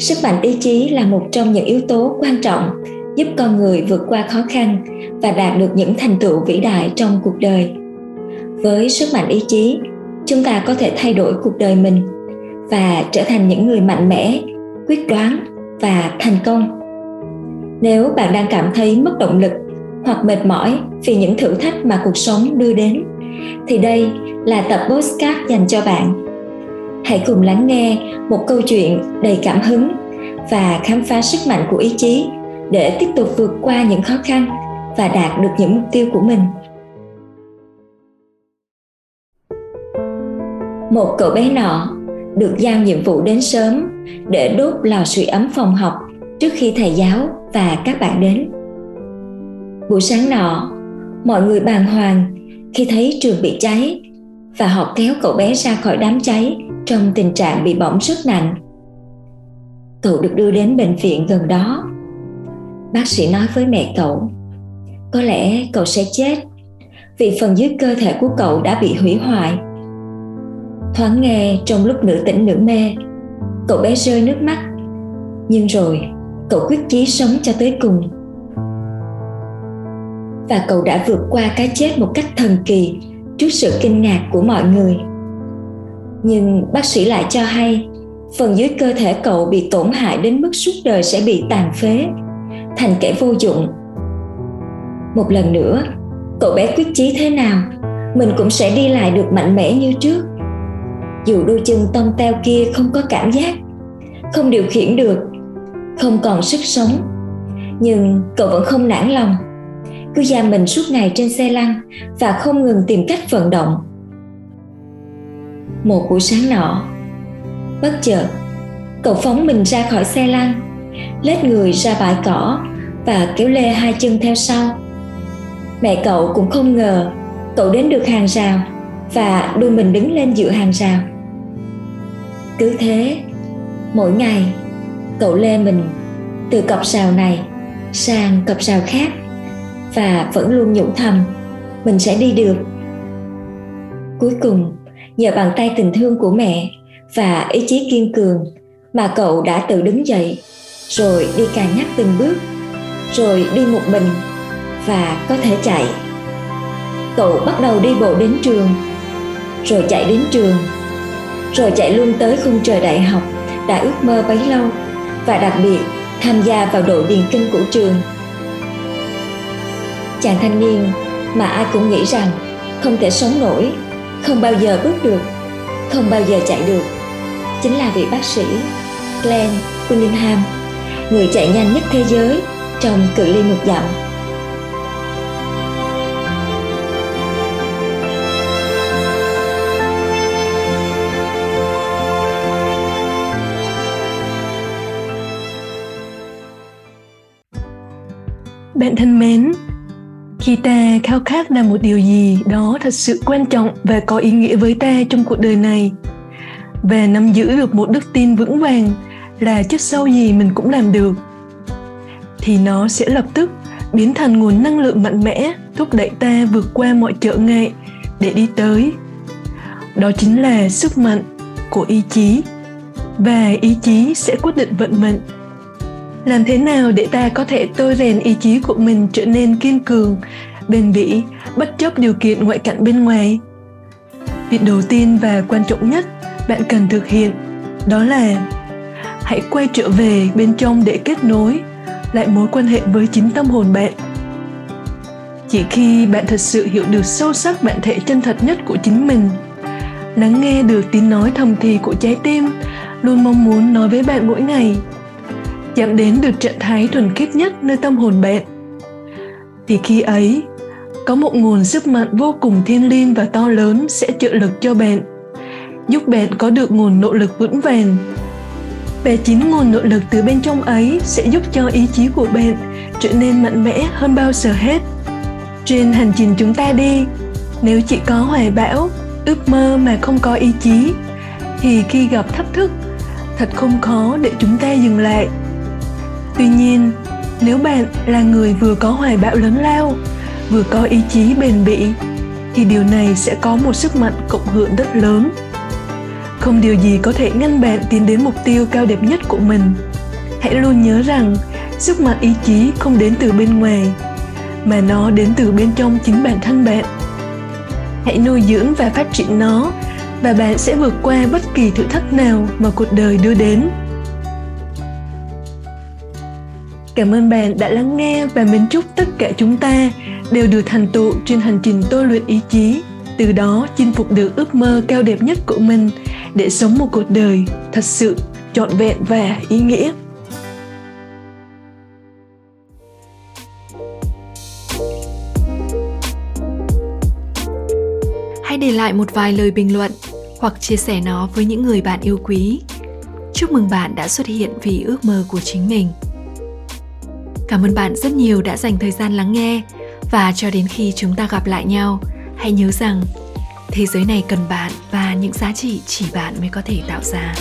sức mạnh ý chí là một trong những yếu tố quan trọng giúp con người vượt qua khó khăn và đạt được những thành tựu vĩ đại trong cuộc đời. Với sức mạnh ý chí, chúng ta có thể thay đổi cuộc đời mình và trở thành những người mạnh mẽ, quyết đoán và thành công. Nếu bạn đang cảm thấy mất động lực hoặc mệt mỏi vì những thử thách mà cuộc sống đưa đến, thì đây là tập postcard dành cho bạn hãy cùng lắng nghe một câu chuyện đầy cảm hứng và khám phá sức mạnh của ý chí để tiếp tục vượt qua những khó khăn và đạt được những mục tiêu của mình. Một cậu bé nọ được giao nhiệm vụ đến sớm để đốt lò sưởi ấm phòng học trước khi thầy giáo và các bạn đến. Buổi sáng nọ, mọi người bàng hoàng khi thấy trường bị cháy và họ kéo cậu bé ra khỏi đám cháy trong tình trạng bị bỏng rất nặng. Cậu được đưa đến bệnh viện gần đó. Bác sĩ nói với mẹ cậu, có lẽ cậu sẽ chết vì phần dưới cơ thể của cậu đã bị hủy hoại. Thoáng nghe, trong lúc nửa tỉnh nửa mê, cậu bé rơi nước mắt. Nhưng rồi, cậu quyết chí sống cho tới cùng. Và cậu đã vượt qua cái chết một cách thần kỳ trước sự kinh ngạc của mọi người nhưng bác sĩ lại cho hay, phần dưới cơ thể cậu bị tổn hại đến mức suốt đời sẽ bị tàn phế, thành kẻ vô dụng. Một lần nữa, cậu bé quyết chí thế nào, mình cũng sẽ đi lại được mạnh mẽ như trước. Dù đôi chân tông teo kia không có cảm giác, không điều khiển được, không còn sức sống, nhưng cậu vẫn không nản lòng. Cứ giam mình suốt ngày trên xe lăn và không ngừng tìm cách vận động một buổi sáng nọ. Bất chợt, cậu phóng mình ra khỏi xe lăn, lết người ra bãi cỏ và kéo lê hai chân theo sau. Mẹ cậu cũng không ngờ cậu đến được hàng rào và đưa mình đứng lên giữa hàng rào. Cứ thế, mỗi ngày, cậu lê mình từ cọc rào này sang cọc rào khác và vẫn luôn nhủ thầm, mình sẽ đi được. Cuối cùng nhờ bàn tay tình thương của mẹ và ý chí kiên cường mà cậu đã tự đứng dậy, rồi đi cà nhắc từng bước, rồi đi một mình và có thể chạy. Cậu bắt đầu đi bộ đến trường, rồi chạy đến trường, rồi chạy luôn tới khung trời đại học đã ước mơ bấy lâu và đặc biệt tham gia vào đội điền kinh của trường. Chàng thanh niên mà ai cũng nghĩ rằng không thể sống nổi không bao giờ bước được không bao giờ chạy được. Chính là vị bác sĩ Glenn Cunningham người chạy nhanh nhất thế giới trong cự ly một dặm. Bạn thân mến, khi ta khao khát làm một điều gì đó thật sự quan trọng và có ý nghĩa với ta trong cuộc đời này. Và nắm giữ được một đức tin vững vàng là trước sau gì mình cũng làm được, thì nó sẽ lập tức biến thành nguồn năng lượng mạnh mẽ thúc đẩy ta vượt qua mọi trở ngại để đi tới. Đó chính là sức mạnh của ý chí, và ý chí sẽ quyết định vận mệnh làm thế nào để ta có thể tôi rèn ý chí của mình trở nên kiên cường, bền bỉ, bất chấp điều kiện ngoại cảnh bên ngoài? Việc đầu tiên và quan trọng nhất bạn cần thực hiện đó là hãy quay trở về bên trong để kết nối lại mối quan hệ với chính tâm hồn bạn. Chỉ khi bạn thật sự hiểu được sâu sắc bản thể chân thật nhất của chính mình, lắng nghe được tiếng nói thầm thì của trái tim, luôn mong muốn nói với bạn mỗi ngày dẫn đến được trạng thái thuần khiết nhất nơi tâm hồn bạn. Thì khi ấy, có một nguồn sức mạnh vô cùng thiêng liêng và to lớn sẽ trợ lực cho bạn, giúp bạn có được nguồn nội lực vững vàng. Và chính nguồn nội lực từ bên trong ấy sẽ giúp cho ý chí của bạn trở nên mạnh mẽ hơn bao giờ hết. Trên hành trình chúng ta đi, nếu chỉ có hoài bão, ước mơ mà không có ý chí, thì khi gặp thách thức, thật không khó để chúng ta dừng lại tuy nhiên, nếu bạn là người vừa có hoài bão lớn lao, vừa có ý chí bền bỉ, thì điều này sẽ có một sức mạnh cộng hưởng rất lớn. Không điều gì có thể ngăn bạn tiến đến mục tiêu cao đẹp nhất của mình. Hãy luôn nhớ rằng, sức mạnh ý chí không đến từ bên ngoài, mà nó đến từ bên trong chính bản thân bạn. Hãy nuôi dưỡng và phát triển nó, và bạn sẽ vượt qua bất kỳ thử thách nào mà cuộc đời đưa đến cảm ơn bạn đã lắng nghe và mình chúc tất cả chúng ta đều được thành tựu trên hành trình tôi luyện ý chí. Từ đó, chinh phục được ước mơ cao đẹp nhất của mình để sống một cuộc đời thật sự trọn vẹn và ý nghĩa. Hãy để lại một vài lời bình luận hoặc chia sẻ nó với những người bạn yêu quý. Chúc mừng bạn đã xuất hiện vì ước mơ của chính mình cảm ơn bạn rất nhiều đã dành thời gian lắng nghe. Và cho đến khi chúng ta gặp lại nhau, hãy nhớ rằng thế giới này cần bạn và những giá trị chỉ bạn mới có thể tạo ra.